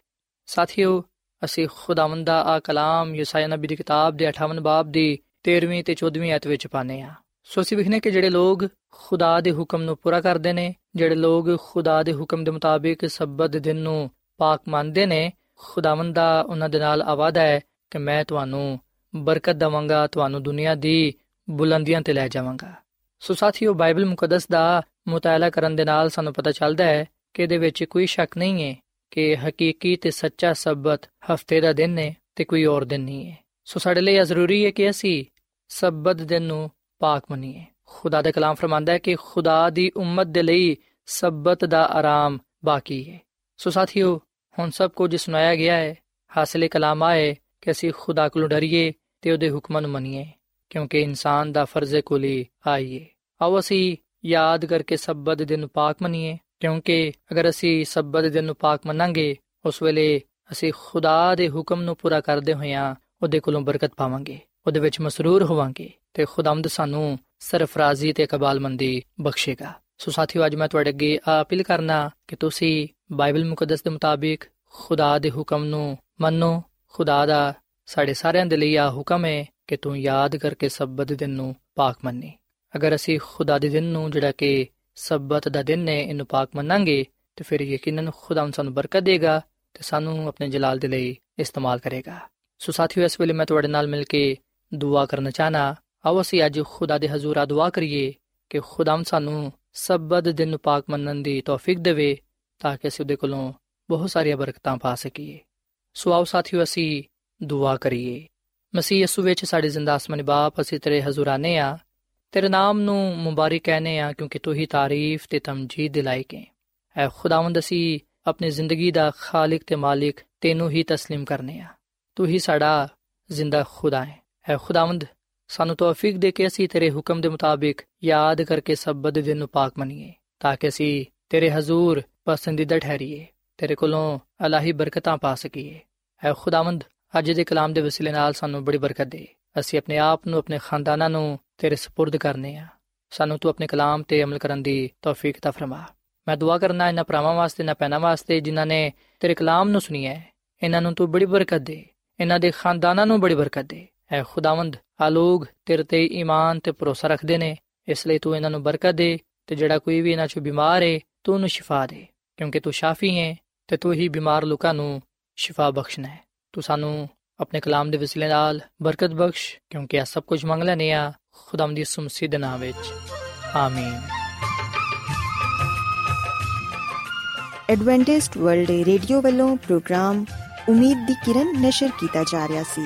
ਸਾਥੀਓ, ਅਸੀਂ ਖੁਦਾਵੰਦ ਦਾ ਆ ਕਲਾਮ ਯਸਾਇਆ ਨਬੀ ਦੀ ਕਿਤਾਬ ਦੇ 58 ਬਾਬ ਦੀ 13ਵੀਂ ਤੇ 14ਵੀਂ ਆਇਤ ਵਿੱਚ ਪਾਨੇ ਆ ਸੋ ਅਸੀਂ ਵਿਖਨੇ ਕਿ ਜਿਹੜੇ ਲੋਗ ਖੁਦਾ ਦੇ ਹੁਕਮ ਨੂੰ ਪੂਰਾ ਕਰਦੇ ਨੇ, ਜਿਹੜੇ ਲੋਗ ਖੁਦਾ ਦੇ ਹੁਕਮ ਦੇ ਮੁਤਾਬਿਕ ਸਬਤ ਦਿਨ ਨੂੰ ਪਾਕ ਮੰਨਦੇ ਨੇ, ਖੁਦਾਵੰਦ ਦਾ ਉਹਨਾਂ ਦੇ ਨਾਲ ਆਵਾਦਾ ਹੈ ਕਿ ਮੈਂ ਤੁਹਾਨੂੰ ਬਰਕਤ ਦਵਾਂਗਾ, ਤੁਹਾਨੂੰ ਦੁਨੀਆ ਦੀ ਬੁਲੰਦੀਆਂ ਤੇ ਲੈ ਜਾਵਾਂਗਾ। ਸੋ ਸਾਥੀਓ, ਬਾਈਬਲ ਮੁਕੱਦਸ ਦਾ ਮੁਤਾਲਾ ਕਰਨ ਦੇ ਨਾਲ ਸਾਨੂੰ ਪਤਾ ਚੱਲਦਾ ਹੈ ਕਿ ਇਹਦੇ ਵਿੱਚ ਕੋਈ ਸ਼ੱਕ ਨਹੀਂ ਹੈ ਕਿ ਹਕੀਕੀ ਤੇ ਸੱਚਾ ਸਬਤ ਹਫ਼ਤੇ ਦਾ ਦਿਨ ਹੈ ਤੇ ਕੋਈ ਹੋਰ ਦਿਨ ਨਹੀਂ ਹੈ। ਸੋ ਸਾਡੇ ਲਈ ਇਹ ਜ਼ਰੂਰੀ ਹੈ ਕਿ ਅਸੀਂ ਸਬਤ ਦਿਨ ਨੂੰ ਪਾਕ ਮੰਨੀਏ। ਖੁਦਾ ਦਾ ਕਲਾਮ ਫਰਮਾਂਦਾ ਹੈ ਕਿ ਖੁਦਾ ਦੀ ਉਮਤ ਦੇ ਲਈ ਸਬਤ ਦਾ ਆਰਾਮ ਬਾਕੀ ਹੈ। ਸੋ ਸਾਥੀਓ, ਹੁਣ ਸਭ ਕੁਝ ਸੁਣਾਇਆ ਗਿਆ ਹੈ, ਹਾਸਲੇ ਕਲਾਮ ਆਏ ਕਿ ਅਸੀਂ ਖੁਦਾ ਕੋਲੋਂ ਡਰੀਏ ਤੇ ਉਹਦੇ ਹੁਕਮਾਂ ਨੂੰ ਮੰਨੀਏ, ਕਿਉਂਕਿ ਇਨਸਾਨ ਦਾ ਫਰਜ਼ ਕੁਲੀ ਆਈਏ। ਆਓ ਅਸੀਂ ਯਾਦ ਕਰਕੇ ਸਬਤ ਦਿਨ ਨੂੰ ਪਾਕ ਮੰਨੀਏ, ਕਿਉਂਕਿ ਅਗਰ ਅਸੀਂ ਸਬਤ ਦਿਨ ਨੂੰ ਪਾਕ ਮੰਨਾਂਗੇ, ਉਸ ਵੇਲੇ ਅਸੀਂ ਖੁਦਾ ਦੇ ਹੁਕਮ ਨੂੰ ਪੂਰਾ ਕਰਦੇ ਹੋਇਆਂ ਉਹਦੇ ਕੋਲੋਂ ਬਰਕਤ ਪਾਵਾਂਗੇ। ਉਹਦੇ ਵਿੱਚ ਮਸਰੂਰ ਹੋਵਾਂਗੇ ਤੇ ਖੁਦਾਮਦ ਸਾਨੂੰ ਸਰਫਰਾਜ਼ੀ ਤੇ ਕਬਾਲਮੰਦੀ ਬਖਸ਼ੇਗਾ। ਸੋ ਸਾਥੀਓ, ਅੱਜ ਮੈਂ ਤੁਹਾਡੇ ਅੱਗੇ ਅਪੀਲ ਕਰਨਾ ਕਿ ਤੁਸੀਂ ਬਾਈਬਲ ਮੁਕੱਦਸ ਦੇ ਮੁਤਾਬਿਕ ਖੁਦਾ ਦੇ ਹੁਕਮ ਨੂੰ ਮੰਨੋ। ਖੁਦਾ ਦਾ ਸਾਡੇ ਸਾਰਿਆਂ ਦੇ ਲਈ ਆ ਹੁਕਮ ਹੈ ਕਿ ਤੂੰ ਯਾਦ ਕਰਕੇ ਸਬਤ ਦਿਨ ਨੂੰ ਪਾਕ ਮੰਨੀ। ਅਗਰ ਅਸੀਂ ਖੁਦਾ ਦੇ ਦਿਨ ਨੂੰ ਜਿਹੜਾ ਕਿ ਸਬਤ ਦਾ ਦਿਨ ਹੈ, ਇਹਨੂੰ ਪਾਕ ਮੰਨਾਂਗੇ, ਤੇ ਫਿਰ ਯਕੀਨਨ ਖੁਦਾ ਸਾਨੂੰ ਬਰਕਤ ਦੇਗਾ ਤੇ ਸਾਨੂੰ ਆਪਣੇ ਜਲਾਲ ਦੇ ਲਈ ਇਸਤੇਮਾਲ ਕਰੇਗਾ। ਸੋ ਸਾਥੀਓ, ਇਸ ਵੇਲੇ ਮੈਂ ਤੁਹਾਡੇ ਨਾਲ ਮਿਲ ਕੇ ਦੁਆ ਕਰਨਾ ਚਾਹਨਾ ਆਓ ਅਸੀਂ ਅੱਜ ਖੁਦਾ ਦੇ ਹਜ਼ੂਰ ਆ ਦੁਆ ਕਰੀਏ ਕਿ ਖੁਦਾਮ ਸਾਨੂੰ ਸਬਤ ਦਿਨ ਨੂੰ ਪਾਕ ਮੰਨਣ ਦੀ ਤੌਫੀਕ ਦੇਵੇ ਤਾਂ ਕਿ ਅਸੀਂ ਉਹਦੇ ਕੋਲੋਂ ਬਹੁਤ ਸਾਰੀਆਂ ਬਰਕਤਾਂ ਪਾ ਸਕੀਏ ਸੋ ਆਓ ਸਾਥੀਓ ਅਸੀਂ ਦੁਆ ਕਰੀਏ ਮਸੀਹ ਯਸੂ ਵਿੱਚ ਸਾਡੇ ਜ਼ਿੰਦਾ ਅਸਮਾਨੀ ਬਾਪ ਅਸੀਂ ਤੇਰੇ ਹਜ਼ੂਰਾਨੇ ਆ ਤੇਰੇ ਨਾਮ ਨੂੰ ਮੁਬਾਰਕ ਕਹਨੇ ਆ ਕਿਉਂਕਿ ਤੂੰ ਹੀ ਤਾਰੀਫ ਤੇ ਤਮਜੀਦ ਦੇ ਲਾਇਕ ਹੈ ਐ ਖੁਦਾਵੰਦ ਅਸੀਂ ਆਪਣੀ ਜ਼ਿੰਦਗੀ ਦਾ ਖਾਲਕ ਤੇ ਮਾਲਿਕ ਤੈਨੂੰ ਹੀ تسلیم ਕਰਨੇ ਆ ਤੂੰ ਹੀ ਸਾਡਾ ਜ਼ਿੰਦਾ ਖੁਦਾ ਹੈ ਐ ਖੁਦਾਵੰਦ ਸਾਨੂੰ ਤੌਫੀਕ ਦੇ ਕੇ ਅਸੀਂ ਤੇਰੇ ਹੁਕਮ ਦੇ ਮੁਤਾਬਿਕ ਯਾਦ ਕਰਕੇ ਸਬਤ ਦਿਨ ਨੂੰ ਪਾਕ ਮੰਨੀਏ ਤਾਂ ਕਿ ਅਸੀਂ ਤੇਰੇ ਹਜ਼ੂਰ ਪਸੰਦੀਦਾ ਠਹਿਰੀਏ ਤੇਰੇ ਕੋਲੋਂ ਅਲਾਹੀ ਬਰਕਤਾਂ ਪਾ ਸਕੀਏ ਐ ਖੁਦਾਵੰਦ ਅੱਜ ਦੇ ਕਲਾਮ ਦੇ ਵਸੀਲੇ ਨਾਲ ਸਾਨੂੰ ਬੜੀ ਬਰਕਤ ਦੇ ਅਸੀਂ ਆਪਣੇ ਆਪ ਨੂੰ ਆਪਣੇ ਖਾਨਦਾਨਾਂ ਨੂੰ ਤੇਰੇ سپرد ਕਰਨੇ ਆ ਸਾਨੂੰ ਤੂੰ ਆਪਣੇ ਕਲਾਮ ਤੇ ਅਮਲ ਕਰਨ ਦੀ ਤੌਫੀਕ ਤਾ ਫਰਮਾ ਮੈਂ ਦੁਆ ਕਰਨਾ ਇਹਨਾਂ ਭਰਾਵਾਂ ਵਾਸਤੇ ਨਾ ਪੈਣਾ ਵਾਸਤੇ ਜਿਨ੍ਹਾਂ ਨੇ ਤੇਰੇ ਕਲਾਮ ਨੂੰ ਸੁਣਿਆ ਹੈ ਇਹਨਾਂ ਨੂੰ ਤੂੰ ਬੜੀ ਬਰਕਤ ਦੇ ਇਹਨਾਂ ਦੇ ਖਾਨਦਾਨਾਂ ਨੂੰ ਬੜੀ ਬਰਕਤ ਦੇ ਐ ਖੁਦਾਵੰਦ, ਆ ਲੋਗ ਤੇਰੇ ਤੇ ਈਮਾਨ ਤੇ ਭਰੋਸਾ ਰੱਖਦੇ ਨੇ, ਇਸ ਲਈ ਤੂੰ ਇਹਨਾਂ ਨੂੰ ਬਰਕਤ ਦੇ ਤੇ ਜਿਹੜਾ ਕੋਈ ਵੀ ਇਹਨਾਂ ਚੋਂ ਬਿਮਾਰ ਹੈ ਤੂੰ ਉਹਨੂੰ ਸ਼ਿਫਾ ਦੇ, ਕਿਉਂਕਿ ਤੂੰ ਸ਼ਾਫੀ ਹੈ ਤੇ ਤੂੰ ਹੀ ਬਿਮਾਰ ਲੋਕਾਂ ਨੂੰ ਸ਼ਿਫਾ ਬਖਸ਼ਣਾ ਹੈ। ਤੂੰ ਸਾਨੂੰ ਆਪਣੇ ਕਲਾਮ ਦੇ ਵਸਿਲੇ ਨਾਲ ਬਰਕਤ ਬਖਸ਼, ਕਿਉਂਕਿ ਆ ਸਭ ਕੁਝ ਮੰਗ ਲੈਨੇ ਆ ਖੁਦਾਮ ਦੀ ਸੁਮਸੀ ਦੇ ਨਾਮ ਵਿੱਚ। ਆਮੀਨ। ਐਡਵੈਂਟਿਸਟ ਵਰਲਡ ਰੇਡੀਓ ਵੱਲੋਂ ਪ੍ਰੋਗਰਾਮ ਉਮੀਦ ਦੀ ਕਿਰਨ ਨਿਸ਼ਰ ਕੀਤਾ ਜਾ ਰਿਹਾ ਸੀ।